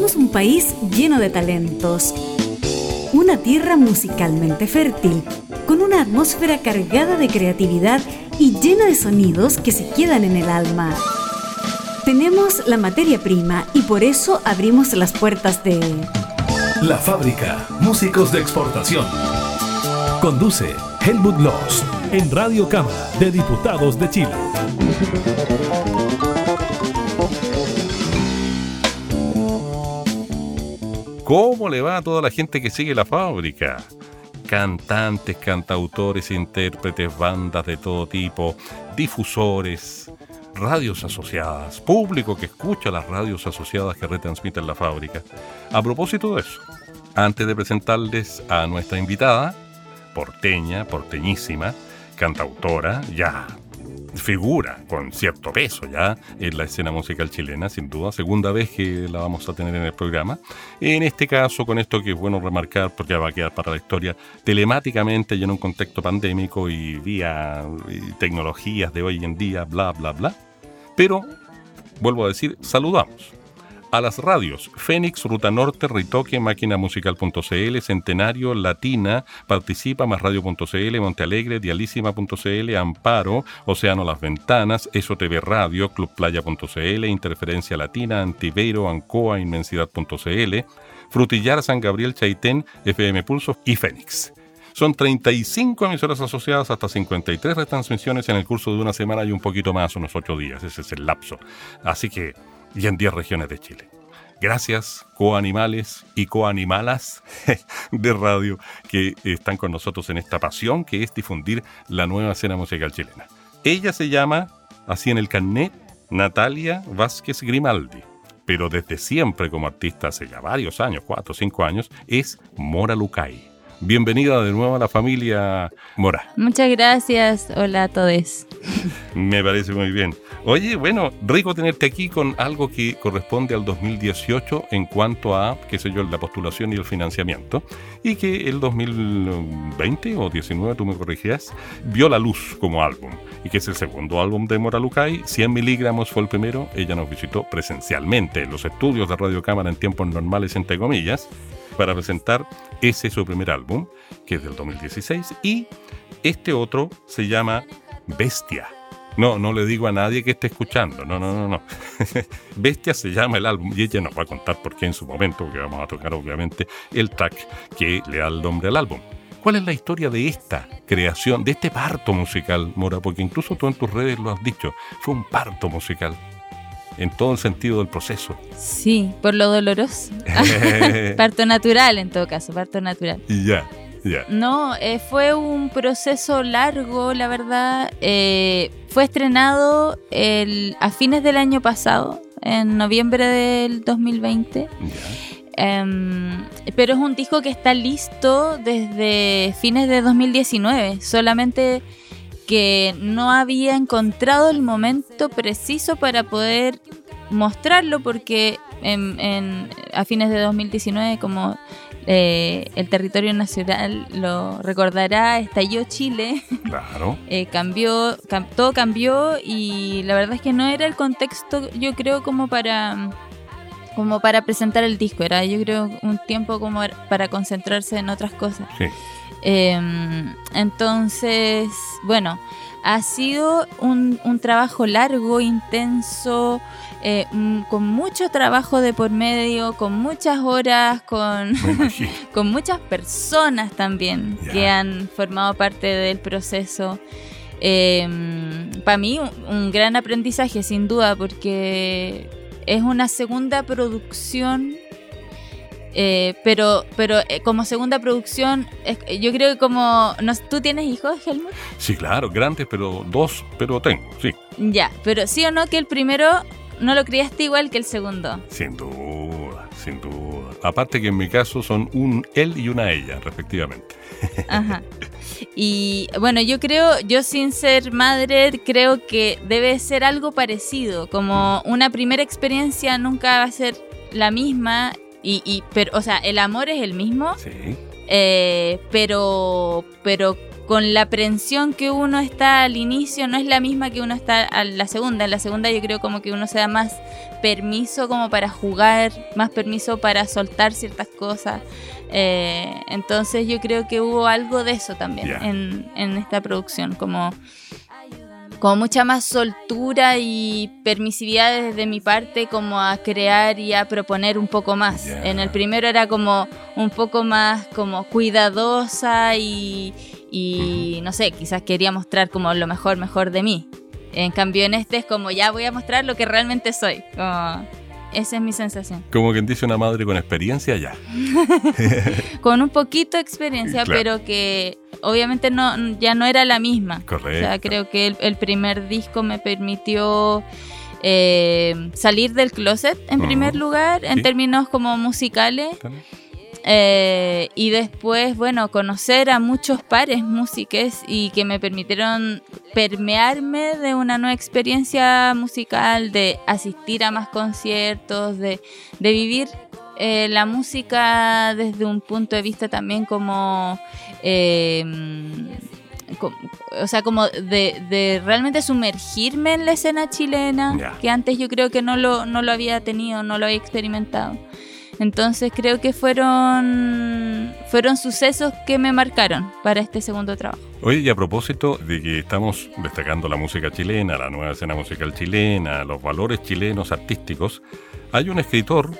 Somos un país lleno de talentos, una tierra musicalmente fértil, con una atmósfera cargada de creatividad y llena de sonidos que se quedan en el alma. Tenemos la materia prima y por eso abrimos las puertas de... La fábrica, músicos de exportación. Conduce Helmut Loss en Radio Cámara de Diputados de Chile. ¿Cómo le va a toda la gente que sigue la fábrica? Cantantes, cantautores, intérpretes, bandas de todo tipo, difusores, radios asociadas, público que escucha las radios asociadas que retransmiten la fábrica. A propósito de eso, antes de presentarles a nuestra invitada, porteña, porteñísima, cantautora, ya figura con cierto peso ya en la escena musical chilena, sin duda, segunda vez que la vamos a tener en el programa. En este caso, con esto que es bueno remarcar, porque ya va a quedar para la historia, telemáticamente y en un contexto pandémico y vía tecnologías de hoy en día, bla, bla, bla. Pero, vuelvo a decir, saludamos a las radios Fénix, Ruta Norte, Ritoque, Máquina Musical.cl, Centenario, Latina, Participa, más Radio.cl, Montealegre, Dialísima.cl, Amparo, Océano Las Ventanas, Eso TV Radio, Clubplaya.cl, Interferencia Latina, Antiveiro, Ancoa, Inmensidad.cl, Frutillar, San Gabriel, Chaitén, FM Pulso y Fénix. Son 35 emisoras asociadas hasta 53 retransmisiones en el curso de una semana y un poquito más, unos 8 días. Ese es el lapso. Así que y en 10 regiones de Chile. Gracias, coanimales y coanimalas de radio que están con nosotros en esta pasión que es difundir la nueva escena musical chilena. Ella se llama, así en el carnet, Natalia Vázquez Grimaldi, pero desde siempre como artista, hace ya varios años, cuatro o cinco años, es Mora Lucay. Bienvenida de nuevo a la familia Mora. Muchas gracias. Hola a todos. Me parece muy bien. Oye, bueno, rico tenerte aquí con algo que corresponde al 2018 en cuanto a, qué sé yo, la postulación y el financiamiento, y que el 2020 o 19, tú me corregías, vio la luz como álbum, y que es el segundo álbum de Mora Lucay, 100 miligramos fue el primero, ella nos visitó presencialmente en los estudios de Radio Cámara en tiempos normales, entre comillas, para presentar ese su primer álbum, que es del 2016, y este otro se llama Bestia. No, no le digo a nadie que esté escuchando, no, no, no, no. Bestia se llama el álbum y ella nos va a contar por qué en su momento, porque vamos a tocar obviamente el track que le da el nombre al álbum. ¿Cuál es la historia de esta creación, de este parto musical, Mora? Porque incluso tú en tus redes lo has dicho, fue un parto musical en todo el sentido del proceso. Sí, por lo doloroso. parto natural en todo caso, parto natural. Ya, ya. No, eh, fue un proceso largo, la verdad. Eh, fue estrenado el, a fines del año pasado, en noviembre del 2020. Em, pero es un disco que está listo desde fines de 2019. Solamente que no había encontrado el momento preciso para poder mostrarlo porque a fines de 2019 como eh, el territorio nacional lo recordará, estalló Chile. Claro. Eh, cambió, todo cambió y la verdad es que no era el contexto, yo creo, como para como para presentar el disco. Era, yo creo, un tiempo como para concentrarse en otras cosas. Sí. Em, entonces, bueno, ha sido un, trabajo largo, intenso, eh, con mucho trabajo de por medio, con muchas horas, con, con muchas personas también que han formado parte del proceso. Em, para mí un gran aprendizaje sin duda porque es una segunda producción eh, pero pero eh, como segunda producción, yo creo que como... ¿Tú tienes hijos, Helmut? Sí, claro, grandes, pero dos, pero tengo, sí. Ya, pero sí o no que el primero no lo criaste igual que el segundo. Sin duda, sin duda. Aparte que en mi caso son un él y una ella, respectivamente. Ajá. Y bueno, yo creo, yo sin ser madre, creo que debe ser algo parecido, como una primera experiencia nunca va a ser la misma y, y, pero, o sea, el amor es el mismo. Sí. Eh, pero, pero con la aprensión que uno está al inicio no es la misma que uno está a la segunda. En la segunda yo creo como que uno se da más permiso como para jugar, más permiso para soltar ciertas cosas. Eh, entonces yo creo que hubo algo de eso también en, en esta producción, como como mucha más soltura y permisividad desde mi parte como a crear y a proponer un poco más. En el primero era como un poco más como cuidadosa y, y no sé, quizás quería mostrar como lo mejor, mejor de mí. En cambio en este es como ya voy a mostrar lo que realmente soy. esa es mi sensación. Como quien dice una madre con experiencia ya. con un poquito de experiencia, pero que obviamente no, ya no era la misma. Correcto. O sea, creo que el, primer disco me permitió eh, salir del closet en primer lugar, en términos como musicales. Eh, y después, bueno, conocer a muchos pares músicos y que me permitieron permearme de una nueva experiencia musical, de asistir a más conciertos, de, de vivir eh, la música desde un punto de vista también como... Eh, o sea, como de, realmente sumergirme en la escena chilena, que antes yo creo que no lo, no lo había tenido, no lo había experimentado. Entonces creo que fueron, fueron sucesos que me marcaron para este segundo trabajo. Oye, y a propósito de que estamos destacando la música chilena, la nueva escena musical chilena, los valores chilenos artísticos, hay un escritor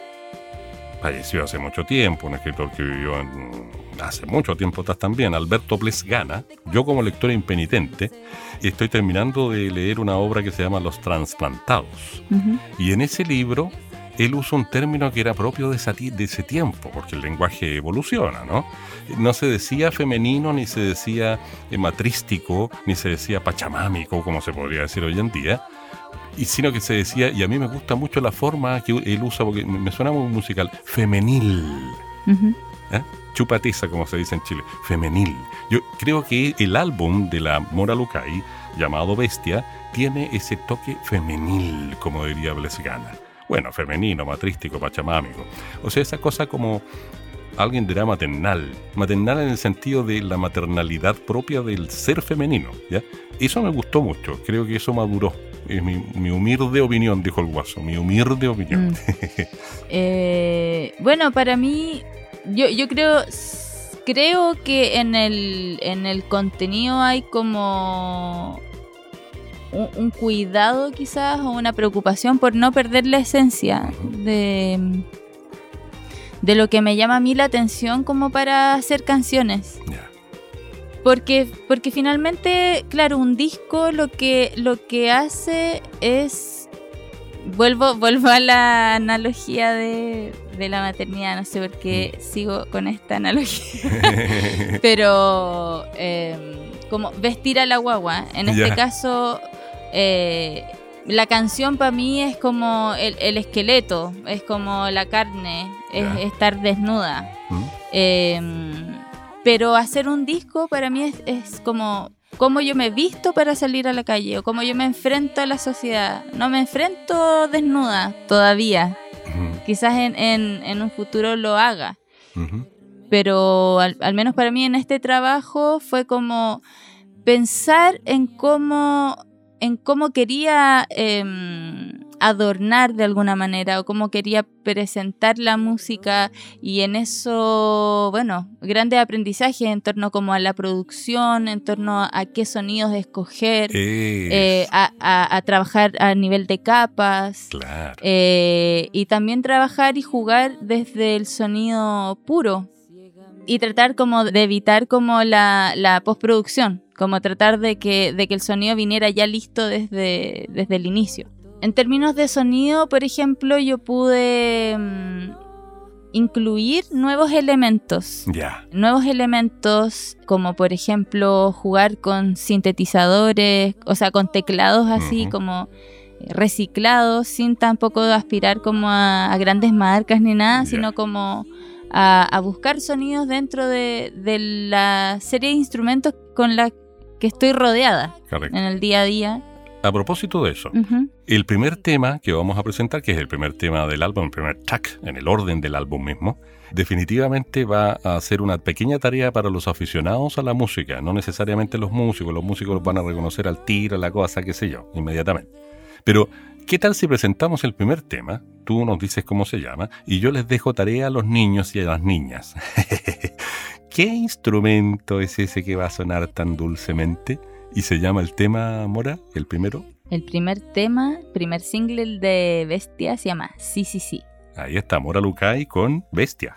falleció hace mucho tiempo, un escritor que vivió hace mucho tiempo atrás también, Alberto Plesgana. Yo como lector impenitente estoy terminando de leer una obra que se llama Los Transplantados. Y en ese libro él usa un término que era propio de ese, de ese tiempo, porque el lenguaje evoluciona, ¿no? No se decía femenino, ni se decía matrístico, ni se decía pachamámico, como se podría decir hoy en día, y sino que se decía, y a mí me gusta mucho la forma que él usa, porque me suena muy musical, femenil. ¿Eh? Chupatiza, como se dice en Chile, femenil. Yo creo que el álbum de la Mora Lucay, llamado Bestia, tiene ese toque femenil, como diría Blesgana. Bueno, femenino, matrístico, pachamámico. O sea, esa cosa como alguien dirá maternal, maternal en el sentido de la maternalidad propia del ser femenino, ¿ya? Eso me gustó mucho, creo que eso maduró. Es mi, humilde opinión, dijo el guaso, mi humilde opinión. Mm. Eh, bueno, para mí, yo, yo creo, creo que en el, en el contenido hay como un, cuidado quizás o una preocupación por no perder la esencia de, de lo que me llama a mí la atención como para hacer canciones. Porque, porque finalmente, claro, un disco lo que, lo que hace es. Vuelvo, vuelvo a la analogía de, la maternidad, no sé por qué mm. sigo con esta analogía. Pero em, como vestir a la guagua. En este caso, eh, la canción para mí es como el, esqueleto, es como la carne, es estar desnuda. Mm. Em, pero hacer un disco para mí es, como cómo yo me he visto para salir a la calle o cómo yo me enfrento a la sociedad. No me enfrento desnuda todavía. Quizás en, un futuro lo haga. Pero al, al, menos para mí en este trabajo fue como pensar en cómo, en cómo quería em, adornar de alguna manera o cómo quería presentar la música y en eso, bueno, grandes aprendizajes en torno como a la producción, en torno a qué sonidos escoger, eh, a, trabajar a nivel de capas eh, y también trabajar y jugar desde el sonido puro y tratar como de evitar como la, la postproducción, como tratar de que, de que el sonido viniera ya listo desde, desde el inicio. En términos de sonido, por ejemplo, yo pude mm, incluir nuevos elementos. Nuevos elementos como por ejemplo jugar con sintetizadores, o sea, con teclados así como reciclados, sin tampoco aspirar como a, grandes marcas ni nada, sino como a, buscar sonidos dentro de, la serie de instrumentos con la que estoy rodeada en el día a día. A propósito de eso, el primer tema que vamos a presentar, que es el primer tema del álbum, el primer track en el orden del álbum mismo, definitivamente va a ser una pequeña tarea para los aficionados a la música, no necesariamente los músicos, los músicos los van a reconocer al tiro, a la cosa, qué sé yo, inmediatamente. Pero, ¿qué tal si presentamos el primer tema? Tú nos dices cómo se llama y yo les dejo tarea a los niños y a las niñas. ¿Qué instrumento es ese que va a sonar tan dulcemente? ¿Y se llama el tema, Mora, el primero? El primer tema, primer single de Bestia se llama Sí, sí, sí. Ahí está Mora Lucay con Bestia.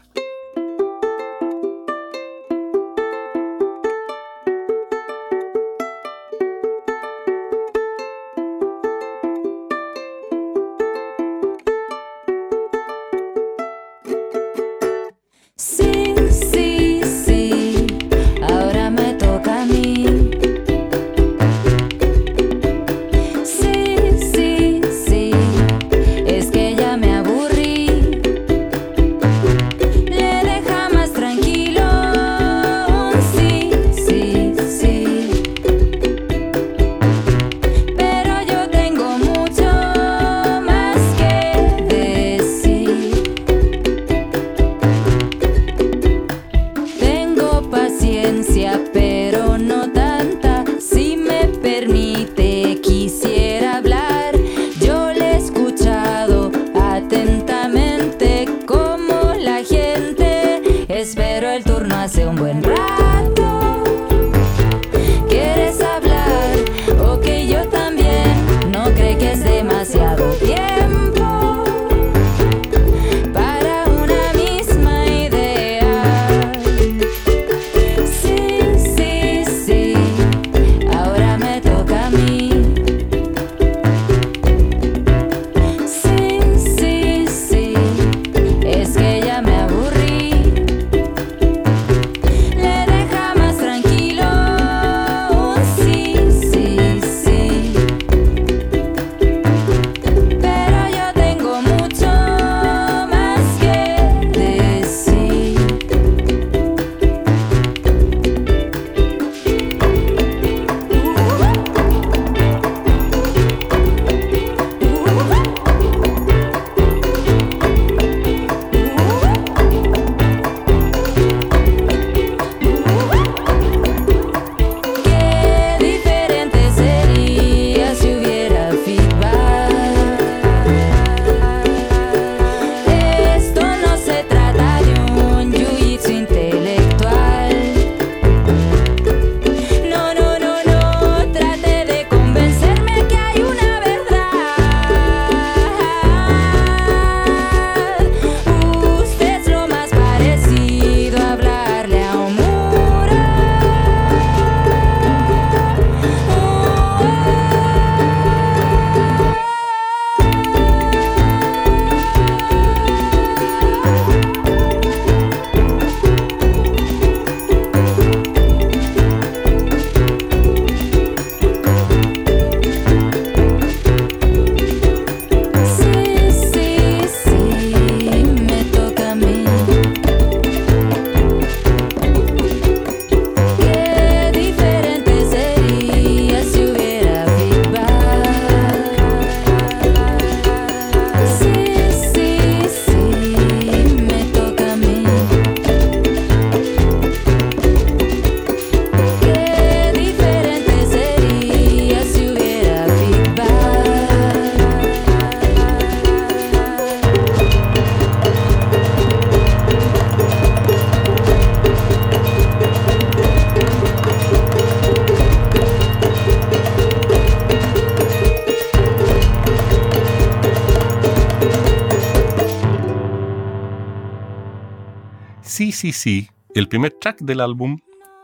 Sí, sí, el primer track del álbum,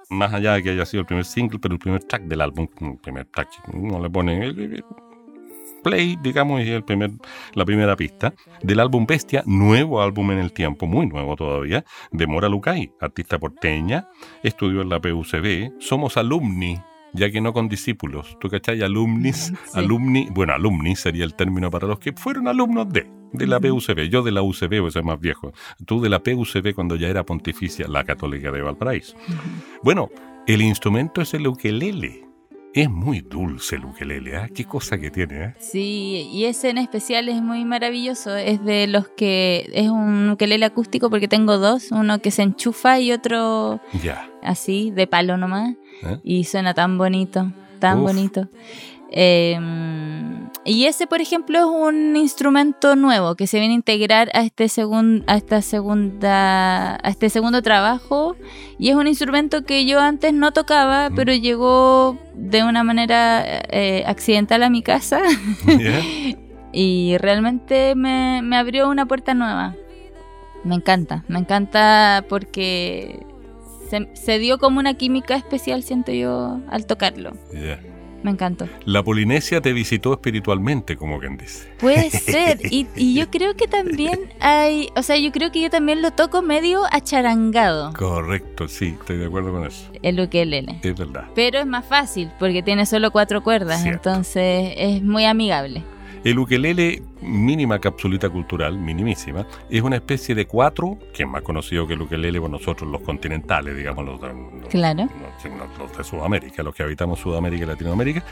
más allá de que haya sido el primer single, pero el primer track del álbum, el primer track, no le ponen play, digamos, y el primer, la primera pista del álbum Bestia, nuevo álbum en el tiempo, muy nuevo todavía, de Mora Lucay, artista porteña, estudió en la PUCB, somos alumni ya que no con discípulos. ¿Tú cachai? Alumnis, alumni, bueno, alumni sería el término para los que fueron alumnos de, de la PUCB. Yo de la UCB, pues soy más viejo. Tú de la PUCB cuando ya era pontificia, la católica de Valparaíso. Bueno, el instrumento es el ukelele. Es muy dulce el ukelele, ¿ah? Qué cosa que tiene, ¿eh? Sí, y ese en especial es muy maravilloso. Es de los que. Es un ukelele acústico porque tengo dos: uno que se enchufa y otro Ya. así, de palo nomás. ¿eh? Y suena tan bonito, tan Uf. bonito. Eh, y ese, por ejemplo, es un instrumento nuevo que se viene a integrar a este segun- a esta segunda, a este segundo trabajo. Y es un instrumento que yo antes no tocaba, Mm. pero llegó de una manera eh, accidental a mi casa y realmente me, me abrió una puerta nueva. Me encanta, me encanta porque se, se dio como una química especial, siento yo, al tocarlo. Ya. Me encantó. La Polinesia te visitó espiritualmente, como quien dice. Puede ser, y, y yo creo que también hay, o sea, yo creo que yo también lo toco medio acharangado, Correcto, sí, estoy de acuerdo con eso. el ukelele. Es verdad. Pero es más fácil porque tiene solo cuatro cuerdas, Cierto. entonces es muy amigable. El ukelele, mínima capsulita cultural, minimísima, es una especie de cuatro, que es más conocido que el ukelele por nosotros, los continentales, digamos, los de, los- Claro. los- los de Sudamérica, los que habitamos Sudamérica y Latinoamérica,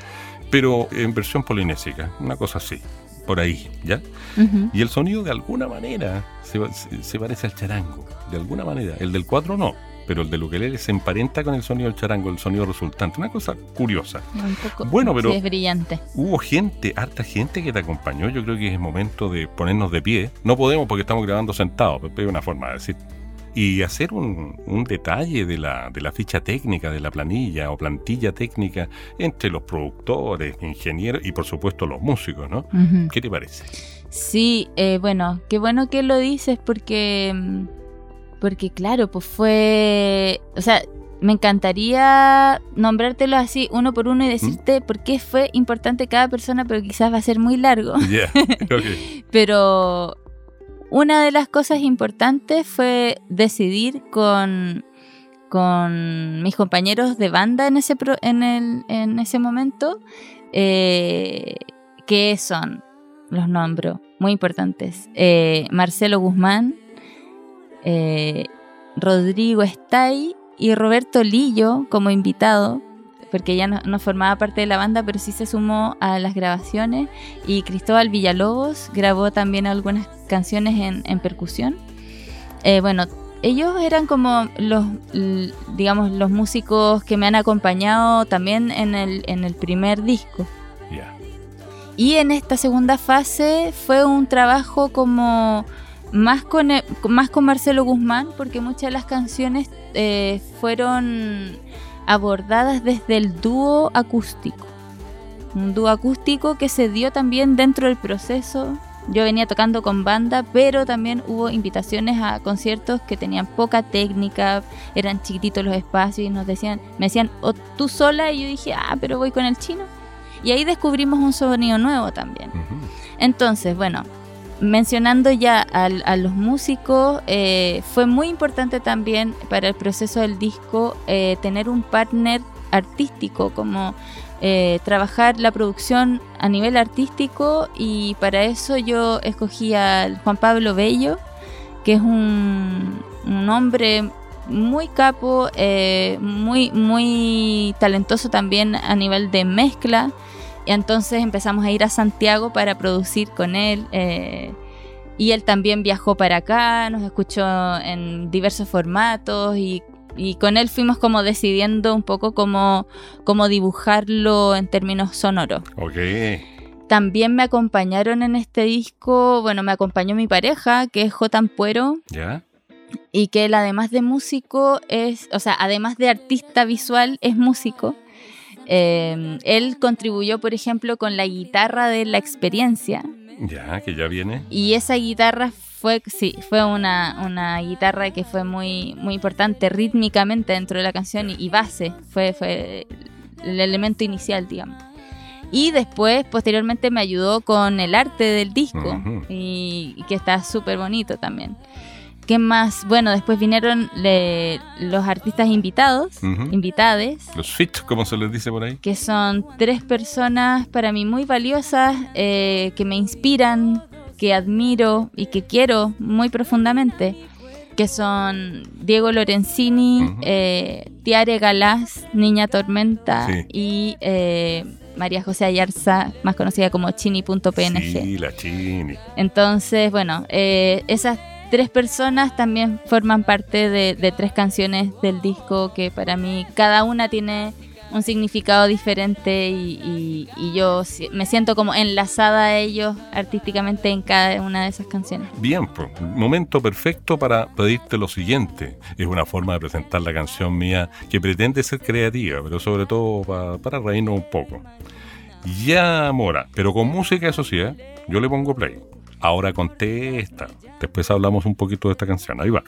pero en versión polinésica, una cosa así, por ahí, ¿ya? Y el sonido de alguna manera se, se- se parece al charango, de alguna manera. El del cuatro no, pero el del ukelele se emparenta con el sonido del charango, el sonido resultante. Una cosa curiosa. Un poco, Bueno, pero- sí, es brillante. Hubo gente, harta gente que te acompañó. Yo creo que es momento de ponernos de pie. No podemos porque estamos grabando sentados, pero es una forma de decir. Y hacer un, un detalle de la, de la ficha técnica, de la planilla o plantilla técnica entre los productores, ingenieros y por supuesto los músicos, ¿no? ¿Qué te parece? Sí, eh, bueno, qué bueno que lo dices porque, mm, porque claro, pues fue, o sea, me encantaría nombrártelo así uno por uno y decirte por qué fue importante cada persona, pero quizás va a ser muy largo. Ya, ok. Pero una de las cosas importantes fue decidir con, con mis compañeros de banda en ese, pro- en el, en ese momento eh, qué son, los nombro, muy importantes. Eh, Marcelo Guzmán, eh, Rodrigo Estay y Roberto Lillo como invitado, porque ya no, no formaba parte de la banda, pero sí se sumó a las grabaciones. Y Cristóbal Villalobos grabó también algunas canciones en, en percusión. Eh, bueno, ellos eran como los, digamos, los músicos que me han acompañado también en el, en el primer disco. Y en esta segunda fase fue un trabajo como más con, e- más con Marcelo Guzmán, porque muchas de las canciones eh, fueron abordadas desde el dúo acústico. Un dúo acústico que se dio también dentro del proceso. Yo venía tocando con banda, pero también hubo invitaciones a conciertos que tenían poca técnica, eran chiquititos los espacios y nos decían, me decían, o tú sola, y yo dije, ah, pero voy con el chino. Y ahí descubrimos un sonido nuevo también. Entonces, bueno, mencionando ya a, los músicos, eh, fue muy importante también para el proceso del disco eh, tener un partner artístico, como eh, trabajar la producción a nivel artístico y para eso yo escogí al Juan Pablo Bello, que es un, un hombre muy capo, muy, muy talentoso también a nivel de mezcla. Y entonces empezamos a ir a Santiago para producir con él. eh, y él también viajó para acá, nos escuchó en diversos formatos y, y con él fuimos como decidiendo un poco cómo, cómo dibujarlo en términos sonoros. Ok. También me acompañaron en este disco, bueno, me acompañó mi pareja, que es J. Ampuero, ¿Ya? y que él además de músico es, o sea, además de artista visual, es músico. Eh, él contribuyó, por ejemplo, con la guitarra de la experiencia. Ya, que ya viene. Y esa guitarra fue, sí, fue una, una guitarra que fue muy, muy importante rítmicamente dentro de la canción y, y base. Fue, fue el elemento inicial, digamos. Y después, posteriormente, me ayudó con el arte del disco. Y que está súper bonito también. ¿Qué más? Bueno, después vinieron le- los artistas invitados, invitades, Los fit, como se les dice por ahí. que son tres personas para mí muy valiosas, eh, que me inspiran, que admiro y que quiero muy profundamente. que son Diego Lorenzini, eh, Tiare Galás, Niña Tormenta y eh, María José Ayarza, más conocida como Chini.png. Sí, la Chini. Entonces, bueno, eh, esas tres personas también forman parte de, tres canciones del disco que para mí cada una tiene un significado diferente y, yo me siento como enlazada a ellos artísticamente en cada una de esas canciones. Bien, pues, momento perfecto para pedirte lo siguiente. Es una forma de presentar la canción mía que pretende ser creativa, pero sobre todo para, para reírnos un poco. Ya, Mora, pero con música, eso sí, ¿eh? yo le pongo play. Ahora contesta. Después hablamos un poquito de esta canción. Ahí va.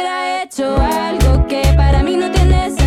hubiera hecho algo que para mí no tiene sentido.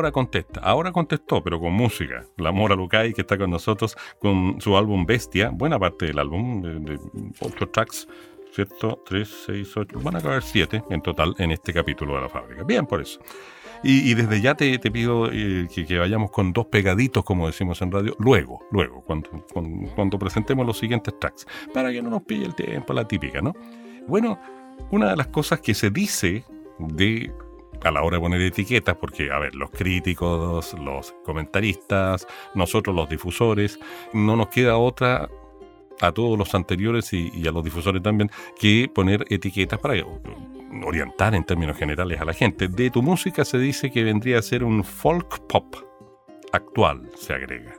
Ahora contesta, ahora contestó, pero con música. La Mora Lucay, que está con nosotros con su álbum Bestia, buena parte del álbum, de, ocho tracks, ¿cierto? Tres, seis, ocho, van a acabar siete en total en este capítulo de la fábrica. Bien, por eso. Y, desde ya te, pido eh, que, vayamos con dos pegaditos, como decimos en radio, luego, luego, cuando, cuando presentemos los siguientes tracks, para que no nos pille el tiempo, la típica, ¿no? Bueno, una de las cosas que se dice de a la hora de poner etiquetas, porque, a ver, los críticos, los comentaristas, nosotros los difusores, no nos queda otra a todos los anteriores y, a los difusores también que poner etiquetas para orientar en términos generales a la gente. De tu música se dice que vendría a ser un folk pop actual, se agrega.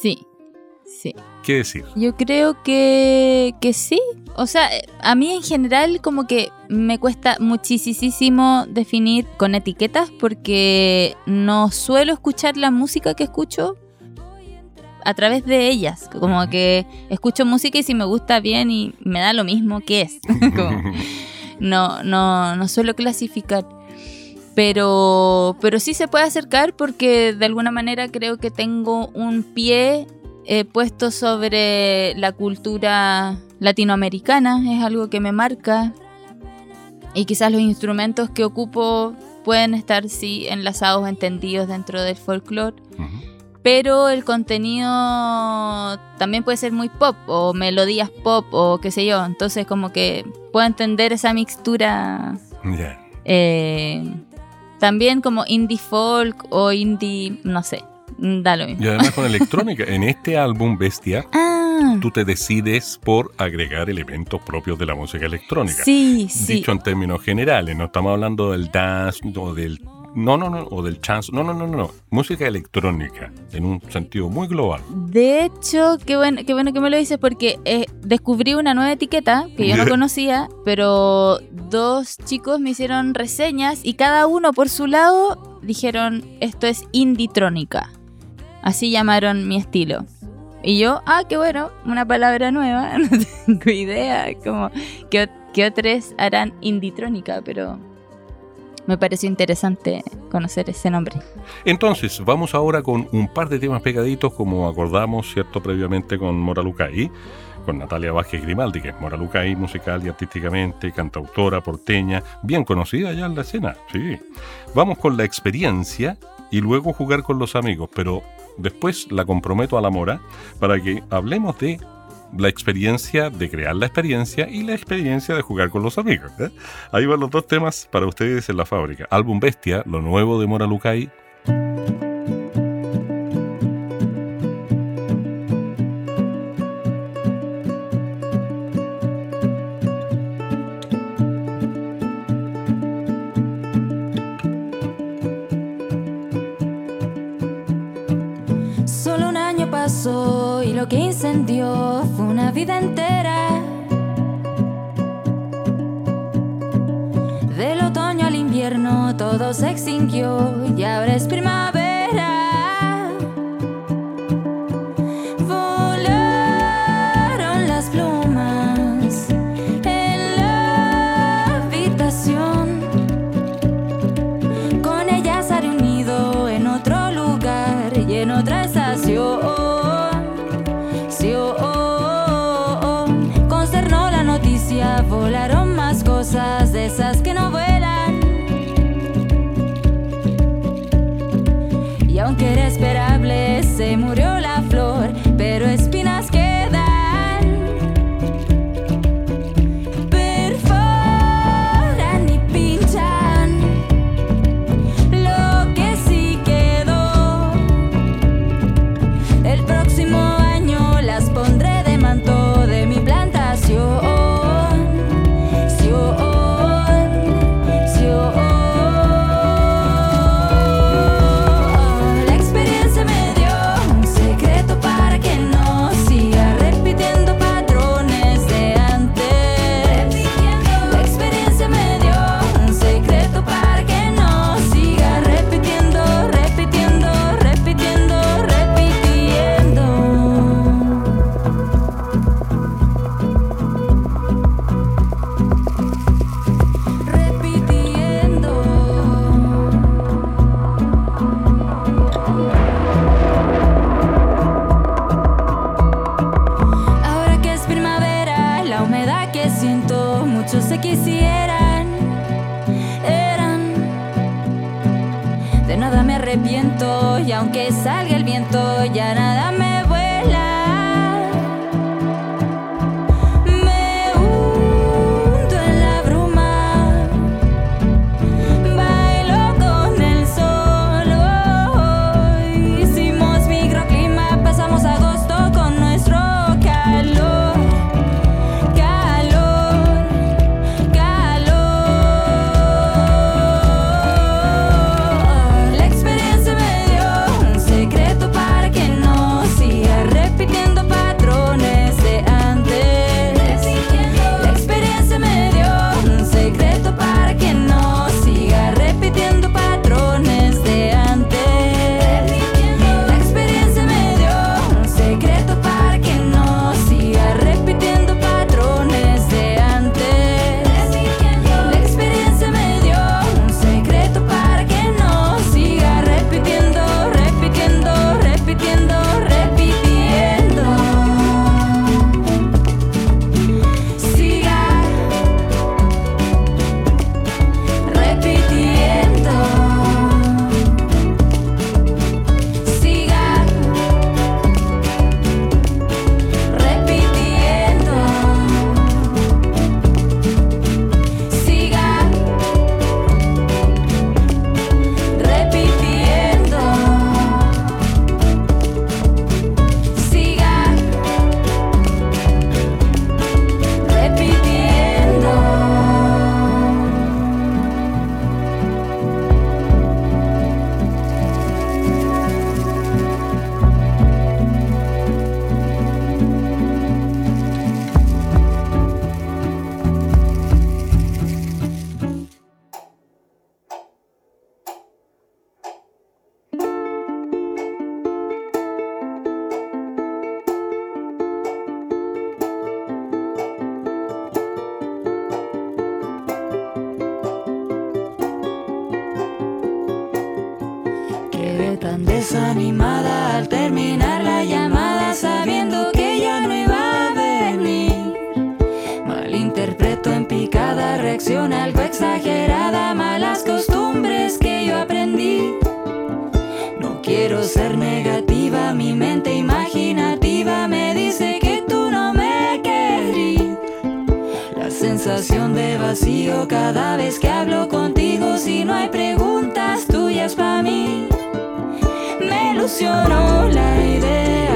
Sí, sí. ¿Qué decir? Yo creo que, que sí. O sea, a mí en general como que me cuesta muchísimo definir con etiquetas porque no suelo escuchar la música que escucho a través de ellas. Como que escucho música y si me gusta bien y me da lo mismo que es. no, no, no suelo clasificar. Pero, pero sí se puede acercar porque de alguna manera creo que tengo un pie eh, puesto sobre la cultura latinoamericana, es algo que me marca. Y quizás los instrumentos que ocupo pueden estar, sí, enlazados, entendidos dentro del folclore. Pero el contenido también puede ser muy pop o melodías pop o qué sé yo. Entonces como que puedo entender esa mixtura. Eh, también como indie folk o indie, no sé, da lo mismo. Y además con electrónica, en este álbum Bestia, ah. tú te decides por agregar elementos propios de la música electrónica. Sí, sí. Dicho en términos generales, no estamos hablando del dance o del no, no, no, o del chance. No, no, no, no, no. Música electrónica, en un sentido muy global. De hecho, qué bueno, qué bueno que me lo dices porque eh, descubrí una nueva etiqueta que yo no conocía, pero dos chicos me hicieron reseñas y cada uno por su lado dijeron esto es inditrónica. Así llamaron mi estilo. Y yo, ah, qué bueno, una palabra nueva, no tengo idea, como que, que otros harán inditrónica, pero me pareció interesante conocer ese nombre. Entonces, vamos ahora con un par de temas pegaditos, como acordamos, ¿cierto?, previamente con Mora Lucay, con Natalia Vázquez Grimaldi, que es Mora Lucay, musical y artísticamente, cantautora porteña, bien conocida ya en la escena, sí. Vamos con la experiencia y luego jugar con los amigos, pero después la comprometo a la Mora para que hablemos de la experiencia de crear la experiencia y la experiencia de jugar con los amigos. ¿eh? Ahí van los dos temas para ustedes en la fábrica. Álbum Bestia, lo nuevo de Mora Lucay que incendió fue una vida entera. Del otoño al invierno todo se extinguió y ahora es primavera. Desanimada al terminar la llamada sabiendo que ya no iba a venir. Malinterpreto en picada, reacción algo exagerada, malas costumbres que yo aprendí. No quiero ser negativa, mi mente imaginativa me dice que tú no me querís. La sensación de vacío cada vez que hablo contigo, si no hay preguntas tuyas para mí ilusionó la idea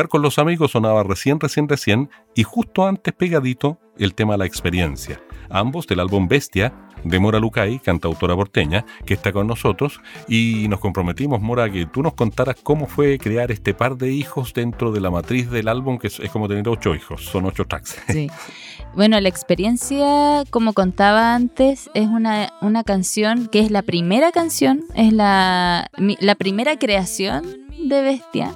Jugar con los amigos sonaba recién, recién, recién, y justo antes pegadito el tema La experiencia. Ambos del álbum Bestia, de Mora Lucay, cantautora porteña, que está con nosotros, y nos comprometimos, Mora, que tú nos contaras cómo fue crear este par de hijos dentro de la matriz del álbum, que es, como tener ocho hijos, son ocho tracks. Sí. Bueno, la experiencia, como contaba antes, es una, una canción que es la primera canción, es la, la primera creación de Bestia.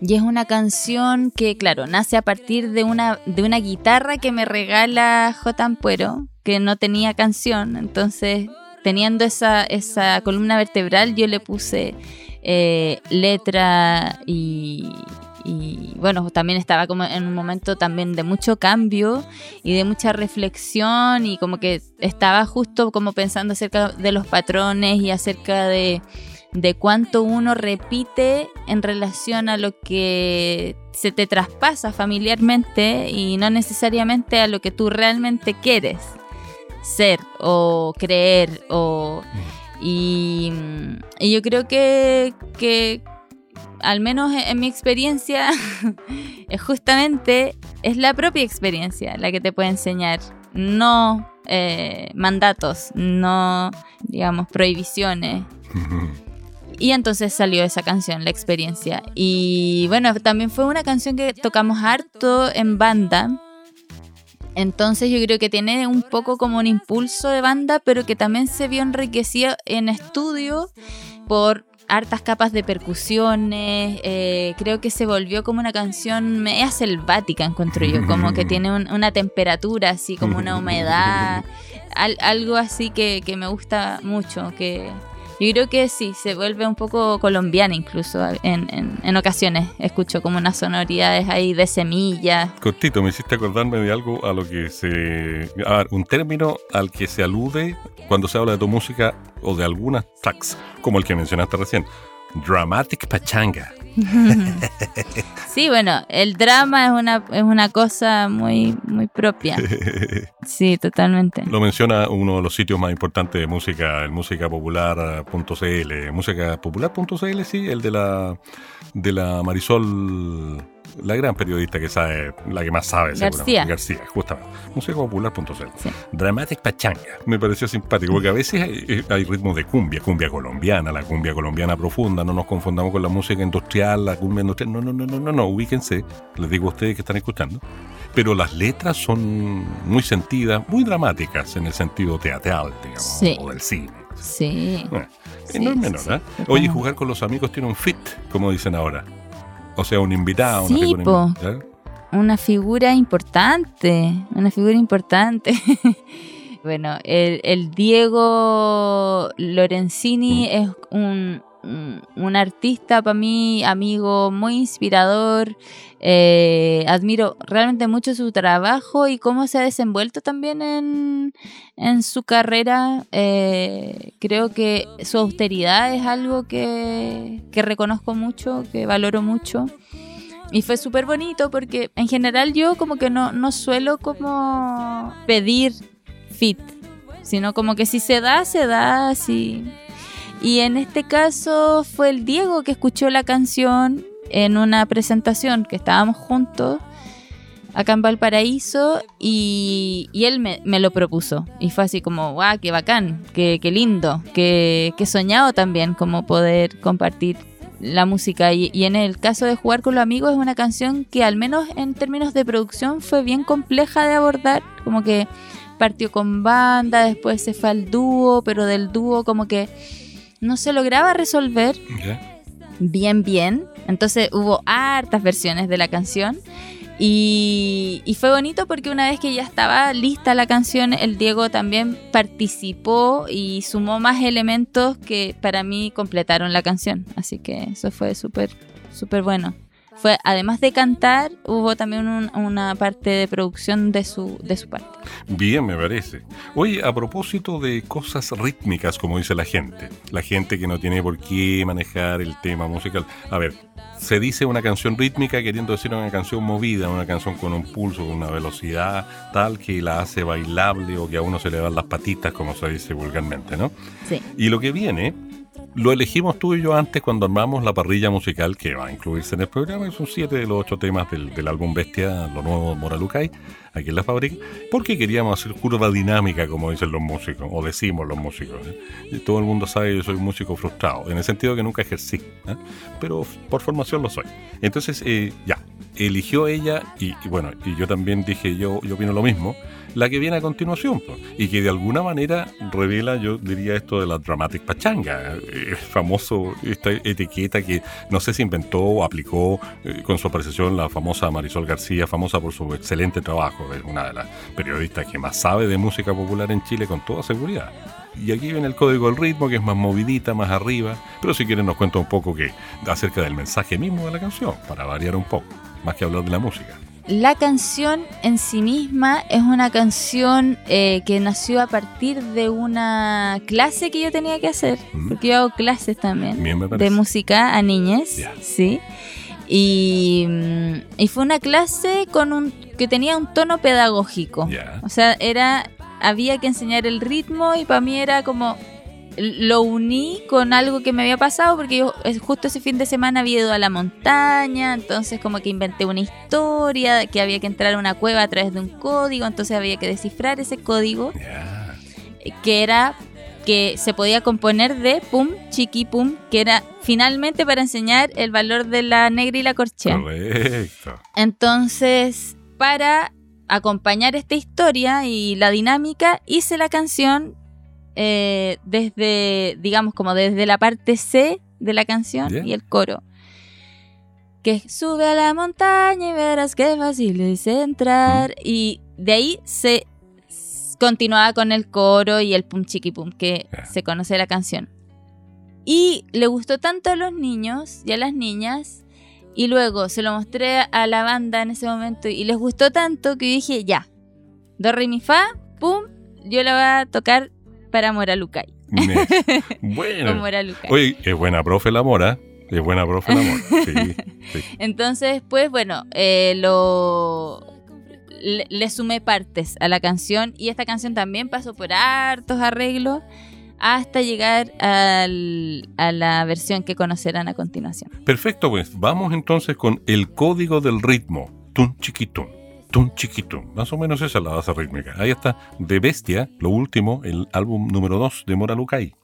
Y es una canción que, claro, nace a partir de una, de una guitarra que me regala J. Ampuero, que no tenía canción. Entonces, teniendo esa, esa columna vertebral, yo le puse eh, letra y, y, bueno, también estaba como en un momento también de mucho cambio y de mucha reflexión y como que estaba justo como pensando acerca de los patrones y acerca de, de cuánto uno repite en relación a lo que se te traspasa familiarmente y no necesariamente a lo que tú realmente quieres ser o creer o y, yo creo que, que al menos en mi experiencia es justamente es la propia experiencia la que te puede enseñar no eh, mandatos no digamos prohibiciones y entonces salió esa canción, La Experiencia. Y bueno, también fue una canción que tocamos harto en banda. Entonces yo creo que tiene un poco como un impulso de banda, pero que también se vio enriquecido en estudio por hartas capas de percusiones. eh, creo que se volvió como una canción media selvática, encuentro yo. Como que tiene un- una temperatura así, como una humedad. al- algo así que, que me gusta mucho. Que, Yo creo que sí, se vuelve un poco colombiana incluso en, en, ocasiones. Escucho como unas sonoridades ahí de semillas. Cortito, me hiciste acordarme de algo a lo que se... A ver, un término al que se alude cuando se habla de tu música o de algunas tracks, como el que mencionaste recién. Dramatic Pachanga. Sí, bueno, el drama es una, es una cosa muy, muy propia. Sí, totalmente. Lo menciona uno de los sitios más importantes de música, el musicapopular.cl. Musicapopular.cl, sí, el de la, de la Marisol, la gran periodista que sabe, la que más sabe. García. García, justamente. Musicapopular.cl. Sí. Dramatic Pachanga. Me pareció simpático porque a veces hay, eh, hay ritmos de cumbia, cumbia colombiana, la cumbia colombiana profunda. No nos confundamos con la música industrial, la cumbia industrial. No, no, no, no, no, no. Ubíquense. Les digo a ustedes que están escuchando. Pero las letras son muy sentidas, muy dramáticas en el sentido teatral, digamos, Sí. o del cine. Sí. Bueno, Sí, no es menor, sí, ¿eh? Oye, jugar con los amigos tiene un fit, como dicen ahora. O sea, un invitado, una figura po. invitada. Una figura importante, una figura importante. bueno, el, el Diego Lorenzini es un, un, un artista para mí, amigo muy inspirador. Eh, admiro realmente mucho su trabajo y cómo se ha desenvuelto también en, en su carrera. Eh, creo que su austeridad es algo que, que reconozco mucho, que valoro mucho. Y fue súper bonito porque en general yo como que no, no suelo como pedir fit, sino como que si se da, se da, sí. Y en este caso fue el Diego que escuchó la canción en una presentación que estábamos juntos acá en Valparaíso y, y él me, me lo propuso. Y fue así como, guau, qué bacán, qué, qué lindo, qué, qué soñado también como poder compartir la música. Y, y en el caso de Jugar con los Amigos es una canción que al menos en términos de producción fue bien compleja de abordar, como que partió con banda, después se fue al dúo, pero del dúo como que no se lograba resolver bien, bien. Entonces hubo hartas versiones de la canción. Y, y fue bonito porque una vez que ya estaba lista la canción, el Diego también participó y sumó más elementos que para mí completaron la canción. Así que eso fue súper, súper bueno. Fue, además de cantar, hubo también un- una parte de producción de su, de su parte. Bien, me parece. Oye, a propósito de cosas rítmicas, como dice la gente, la gente que no tiene por qué manejar el tema musical. A ver, se dice una canción rítmica queriendo decir una canción movida, una canción con un pulso, con una velocidad tal que la hace bailable o que a uno se le dan las patitas, como se dice vulgarmente, ¿no? Sí. Y lo que viene, lo elegimos tú y yo antes cuando armamos la parrilla musical que va a incluirse en el programa, son siete de los ocho temas del, del álbum Bestia, lo nuevo de Moralucay, aquí en la fábrica, porque queríamos hacer curva dinámica, como dicen los músicos, o decimos los músicos. ¿eh? Todo el mundo sabe que yo soy un músico frustrado, en el sentido que nunca ejercí, ¿eh? pero por formación lo soy. Entonces, eh, ya, eligió ella, y, y bueno, y yo también dije, yo, yo opino lo mismo, la que viene a continuación, pues, y que de alguna manera revela, yo diría esto de la dramatic pachanga, eh, famoso, esta etiqueta que no sé si inventó o aplicó eh, con su apreciación la famosa Marisol García, famosa por su excelente trabajo, es una de las periodistas que más sabe de música popular en Chile con toda seguridad. Y aquí viene el código del ritmo, que es más movidita, más arriba, pero si quieren nos cuenta un poco que, acerca del mensaje mismo de la canción, para variar un poco, más que hablar de la música. La canción en sí misma es una canción eh, que nació a partir de una clase que yo tenía que hacer, Mm. porque yo hago clases también de música a niñas, sí. Y, mm, y fue una clase con un que tenía un tono pedagógico. O sea, era había que enseñar el ritmo y para mí era como lo uní con algo que me había pasado porque yo es- justo ese fin de semana había ido a la montaña, entonces como que inventé una historia que había que entrar a una cueva a través de un código, entonces había que descifrar ese código que era que se podía componer de pum, chiqui, pum, que era finalmente para enseñar el valor de la negra y la corchea. Correcto. Entonces, para acompañar esta historia y la dinámica, hice la canción eh, desde, digamos, como desde la parte C de la canción y el coro. Que sube a la montaña y verás qué fácil es entrar. Y de ahí se continuaba con el coro y el pum chiqui pum que se conoce la canción. Y le gustó tanto a los niños y a las niñas. Y luego se lo mostré a la banda en ese momento y les gustó tanto que dije, ya, do, re, mi, fa, pum, yo la voy a tocar para Moralucay. bueno. Oye, es buena profe la Mora. Es buena profe la Mora. Sí, Entonces, después, bueno, eh, lo le, sumé partes a la canción y esta canción también pasó por hartos arreglos hasta llegar a la versión que conocerán a continuación. Perfecto, pues vamos entonces con el código del ritmo, tun chiquitun. Tun chiquitun, más o menos esa es la base rítmica. Ahí está, de Bestia, lo último, el álbum número 2 de Mora Lucay.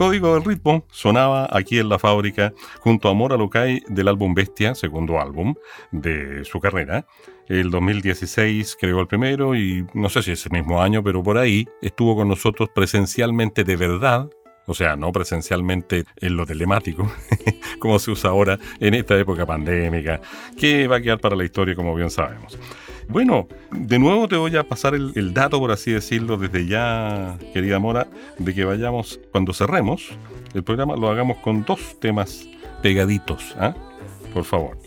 Código del ritmo sonaba aquí en la fábrica junto a Mora Locay del álbum Bestia, segundo álbum de su carrera. El 2016 creó el primero y no sé si ese mismo año, pero por ahí estuvo con nosotros presencialmente de verdad o sea, no presencialmente en lo telemático, como se usa ahora en esta época pandémica, que va a quedar para la historia como bien sabemos. Bueno, de nuevo te voy a pasar el, dato, por así decirlo, desde ya, querida Mora, de que vayamos, cuando cerremos el programa, lo hagamos con dos temas pegaditos, ¿ah? Por favor.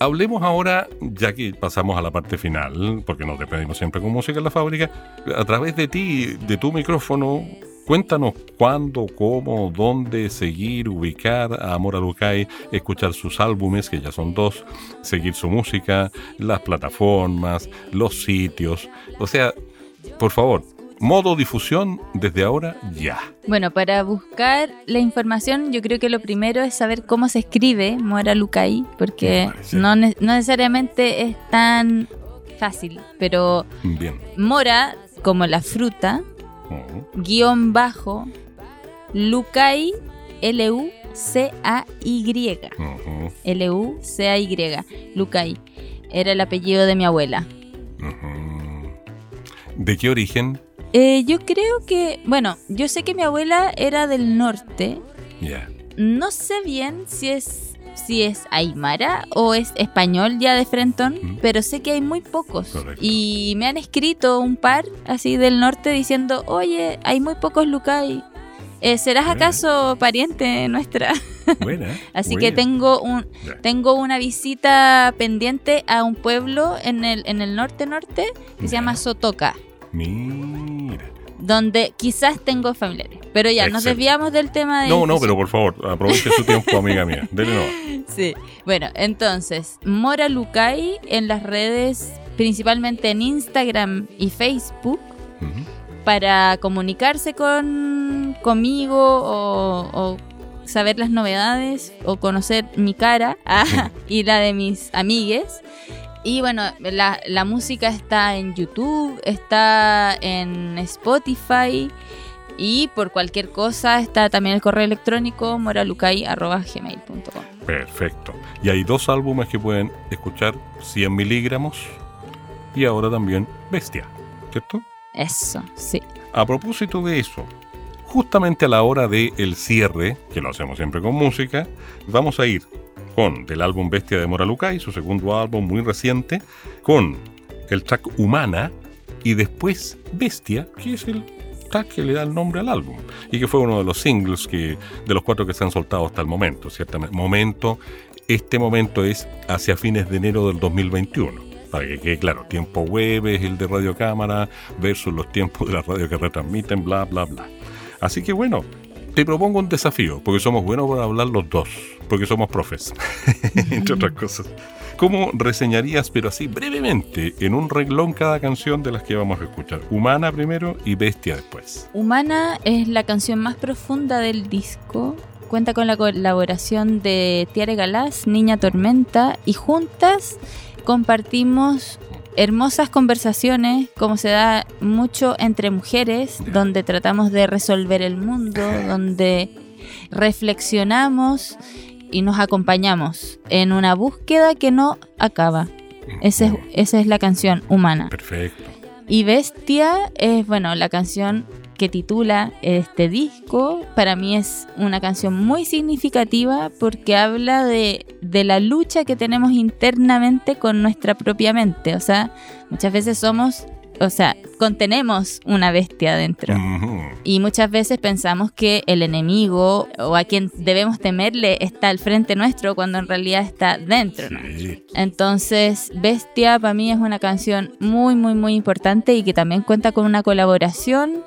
Hablemos ahora, ya que pasamos a la parte final, porque nos despedimos siempre con música en la fábrica, a través de ti, de tu micrófono, cuéntanos cuándo, cómo, dónde seguir, ubicar a Amor Lucay, escuchar sus álbumes, que ya son dos, seguir su música, las plataformas, los sitios. O sea, por favor, modo difusión desde ahora ya. Bueno, para buscar la información, yo creo que lo primero es saber cómo se escribe Mora Lucay, porque no, no, necesariamente es tan fácil, pero Bien. Mora, como la fruta, Guión bajo, Lucay, L-U-C-A-Y. L-U-C-A-Y, Lucay. Era el apellido de mi abuela. ¿De qué origen? Eh, yo creo que, bueno, yo sé que mi abuela era del norte. No sé bien si es si es aymara o es español ya de Frentón, Mm. pero sé que hay muy pocos. Correcto. Y me han escrito un par así del norte diciendo, oye, hay muy pocos Lucay. Eh, ¿Serás acaso pariente nuestra? Buena. Así buena. que tengo un tengo una visita pendiente a un pueblo en el en el norte norte que se llama Sotoca. Donde quizás tengo familiares. Pero ya, nos desviamos del tema de No, no, pero por favor, aproveche su tiempo, amiga mía. Dele no. Sí. Bueno, entonces, Mora Lucay en las redes, principalmente en Instagram y Facebook, para comunicarse con conmigo o, o saber las novedades o conocer mi cara ah, y la de mis amigues. Y bueno, la, la música está en YouTube, está en Spotify y por cualquier cosa está también el correo electrónico moralucay.gmail.com. Perfecto. Y hay dos álbumes que pueden escuchar, 100 miligramos y ahora también Bestia, ¿cierto? Eso, sí. A propósito de eso, justamente a la hora del cierre, que lo hacemos siempre con música, vamos a ir del álbum Bestia de Moralucay, su segundo álbum muy reciente, con el track Humana y después Bestia, que es el track que le da el nombre al álbum y que fue uno de los singles que de los cuatro que se han soltado hasta el momento, ciertamente. Momento, este momento es hacia fines de enero del 2021. Para que quede claro, tiempo web es el de Radio Cámara versus los tiempos de la radio que retransmiten, bla, bla, bla. Así que bueno, te propongo un desafío, porque somos buenos para hablar los dos, porque somos profes, entre otras cosas. ¿Cómo reseñarías, pero así brevemente, en un reglón cada canción de las que vamos a escuchar? Humana primero y Bestia después. Humana es la canción más profunda del disco. Cuenta con la colaboración de Tiare Galás, Niña Tormenta, y juntas compartimos hermosas conversaciones, como se da mucho entre mujeres, donde tratamos de resolver el mundo, donde reflexionamos y nos acompañamos en una búsqueda que no acaba. Ese es- esa es la canción Humana. Perfecto. Y Bestia es, bueno, la canción que titula este disco. Para mí es una canción muy significativa porque habla de, de la lucha que tenemos internamente con nuestra propia mente. O sea, muchas veces somos, o sea, contenemos una bestia dentro. Y muchas veces pensamos que el enemigo o a quien debemos temerle está al frente nuestro cuando en realidad está dentro. Entonces, Bestia para mí es una canción muy, muy, muy importante y que también cuenta con una colaboración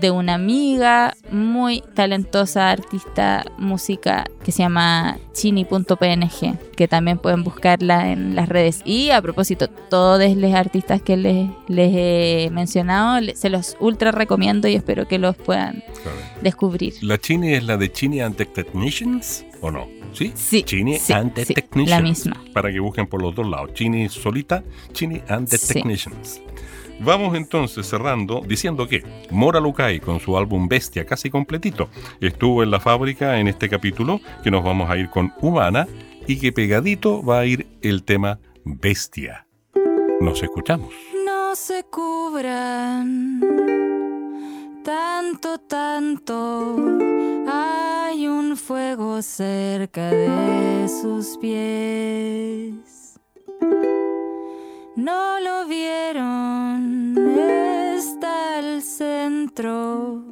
de una amiga muy talentosa artista música que se llama chini.png, que también pueden buscarla en las redes. Y a propósito, todos los artistas que les, les he mencionado, se los ultra recomiendo y espero que los puedan descubrir. ¿La Chini es la de Chini and the Technicians o no? ¿Sí? Sí, Chini sí, and the sí, Technicians. la misma. Para que busquen por los dos lados. Chini solita, Chini and the Sí. Technicians. Vamos entonces cerrando diciendo que Mora Lucay con su álbum Bestia casi completito estuvo en la fábrica en este capítulo que nos vamos a ir con Humana y que pegadito va a ir el tema Bestia. Nos escuchamos. no se cubran tanto, tanto. Hay un fuego cerca de sus pies. No lo vieron, está al centro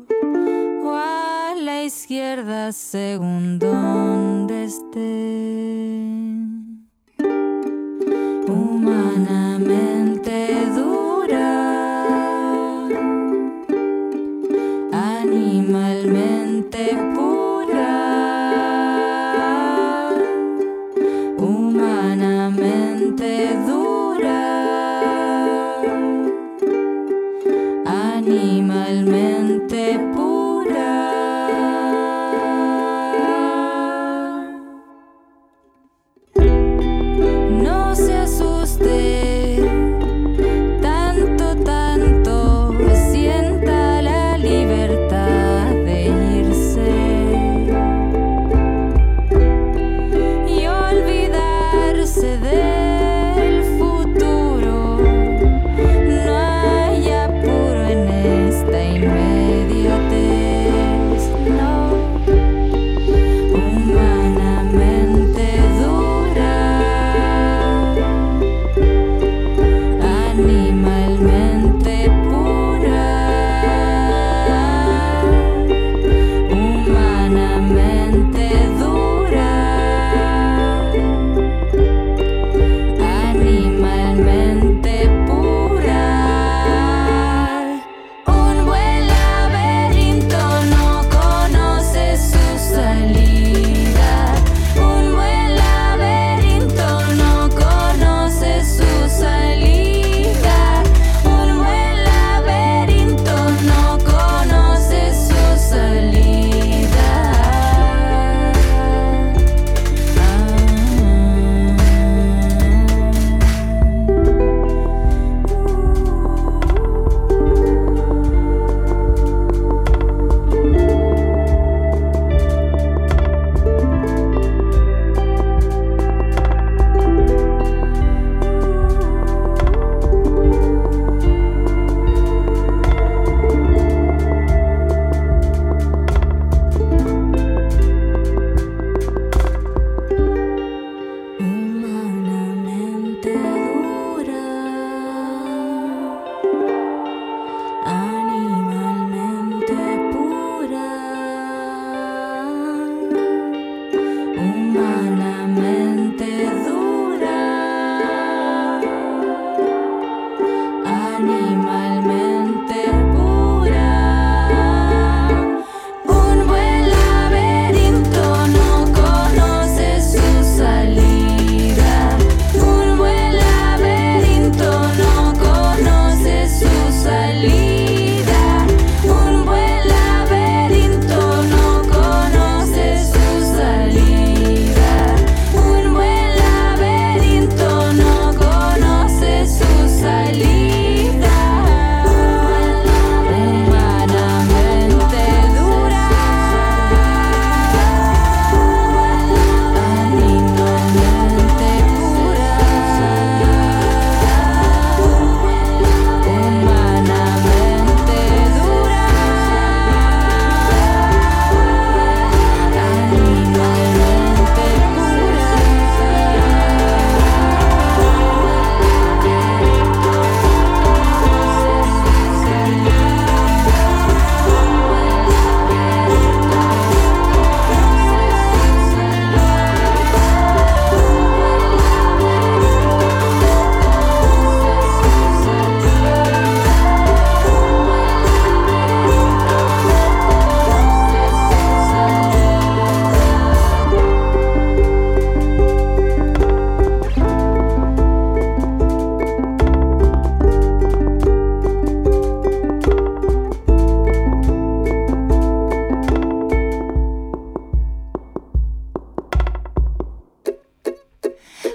o a la izquierda según donde esté.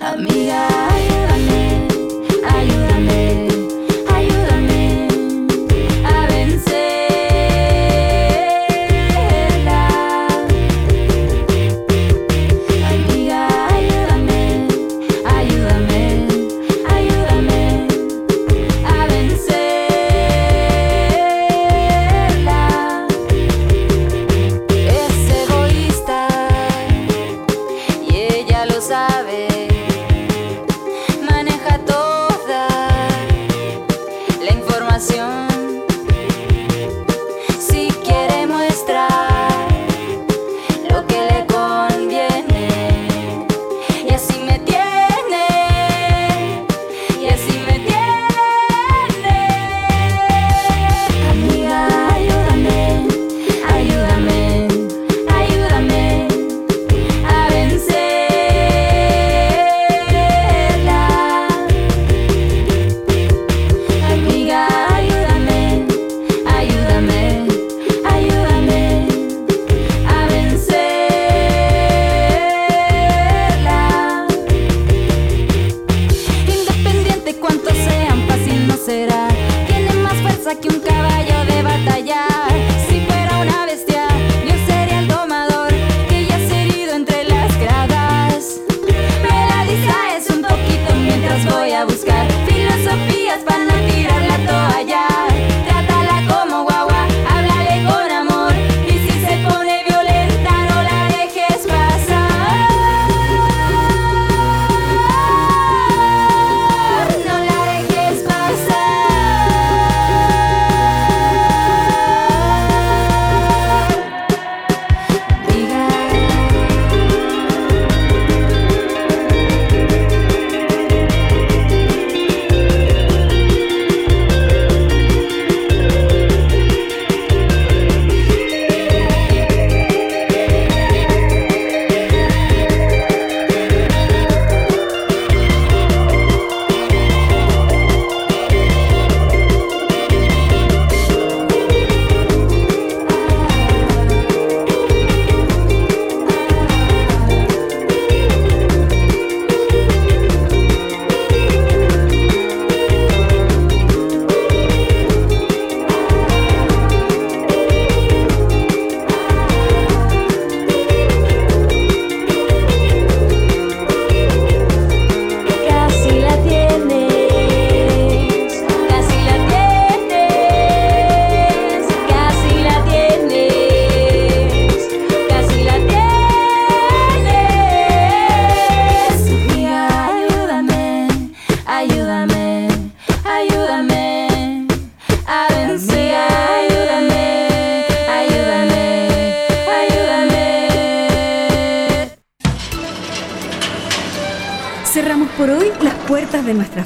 Y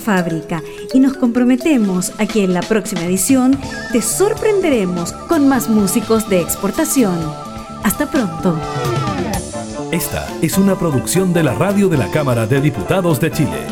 fábrica y nos comprometemos a que en la próxima edición te sorprenderemos con más músicos de exportación. Hasta pronto. Esta es una producción de la radio de la Cámara de Diputados de Chile.